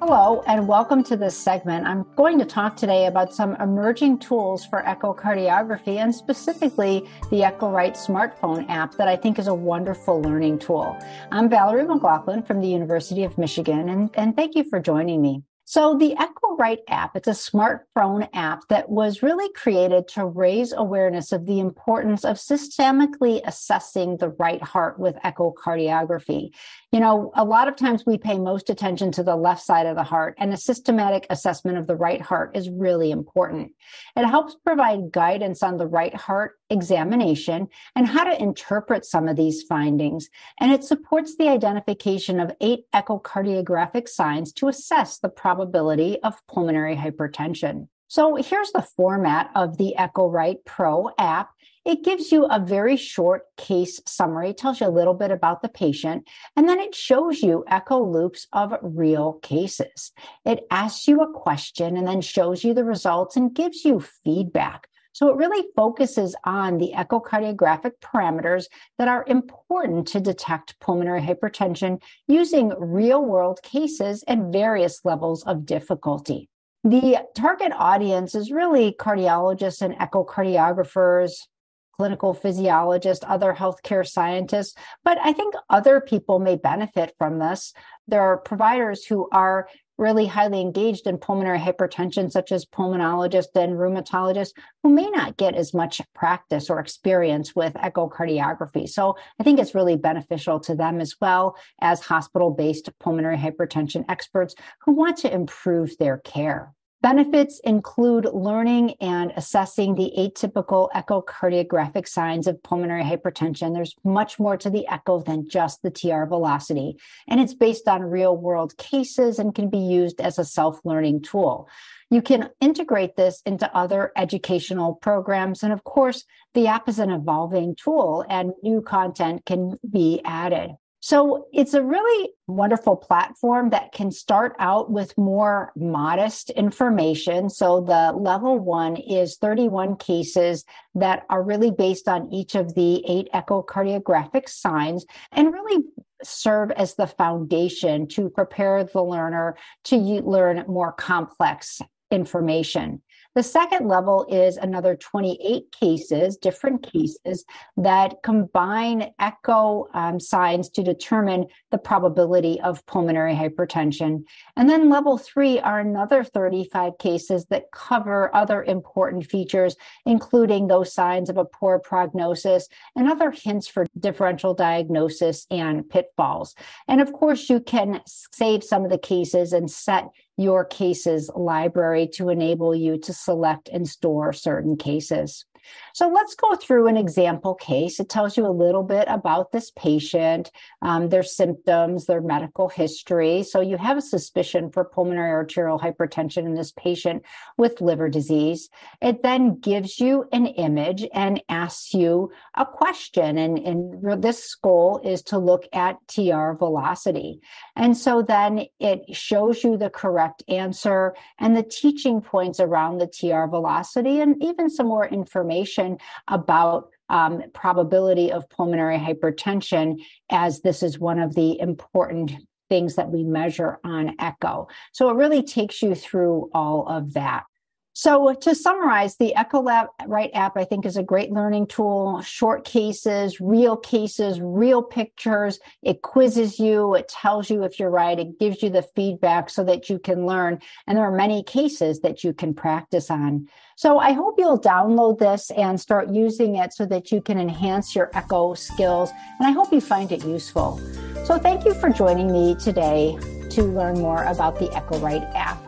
Hello, and welcome to this segment. I'm going to talk today about some emerging tools for echocardiography and specifically the EchoRight smartphone app that I think is a wonderful learning tool. I'm Vallerie McLaughlin from the University of Michigan, and, and thank you for joining me. So the EchoRight app, it's a smartphone app that was really created to raise awareness of the importance of systemically assessing the right heart with echocardiography. You know, a lot of times we pay most attention to the left side of the heart, and a systematic assessment of the right heart is really important. It helps provide guidance on the right heart examination and how to interpret some of these findings. And it supports the identification of eight echocardiographic signs to assess the probability of pulmonary hypertension. So here's the format of the EchoRight Pro app. It gives you a very short case summary, tells you a little bit about the patient, and then it shows you echo loops of real cases. It asks you a question and then shows you the results and gives you feedback. So it really focuses on the echocardiographic parameters that are important to detect pulmonary hypertension using real world cases at various levels of difficulty. The target audience is really cardiologists and echocardiographers, clinical physiologists, other healthcare scientists, but I think other people may benefit from this. There are providers who are really highly engaged in pulmonary hypertension, such as pulmonologists and rheumatologists, who may not get as much practice or experience with echocardiography. So I think it's really beneficial to them as well as hospital based pulmonary hypertension experts who want to improve their care. Benefits include learning and assessing the atypical echocardiographic signs of pulmonary hypertension. There's much more to the echo than just the TR velocity, and it's based on real world cases and can be used as a self learning tool. You can integrate this into other educational programs. And of course, the app is an evolving tool and new content can be added. So it's a really wonderful platform that can start out with more modest information. So the level one is 31 cases that are really based on each of the eight echocardiographic signs and really serve as the foundation to prepare the learner to learn more complex information. The second level is another 28 cases, different cases that combine echo um, signs to determine the probability of pulmonary hypertension. And then level three are another 35 cases that cover other important features, including those signs of a poor prognosis and other hints for differential diagnosis and pitfalls. And of course, you can save some of the cases and set your cases library to enable you to select and store certain cases. So let's go through an example case. It tells you a little bit about this patient, um, their symptoms, their medical history. So you have a suspicion for pulmonary arterial hypertension in this patient with liver disease. It then gives you an image and asks you a question. And, and this goal is to look at TR velocity. And so then it shows you the correct answer and the teaching points around the TR velocity and even some more information information about um, probability of pulmonary hypertension, as this is one of the important things that we measure on echo. So it really takes you through all of that. So to summarize, the EchoRight app, I think, is a great learning tool. Short cases, real cases, real pictures. It quizzes you. It tells you if you're right. It gives you the feedback so that you can learn. And there are many cases that you can practice on. So I hope you'll download this and start using it so that you can enhance your echo skills. And I hope you find it useful. So thank you for joining me today to learn more about the EchoRight app.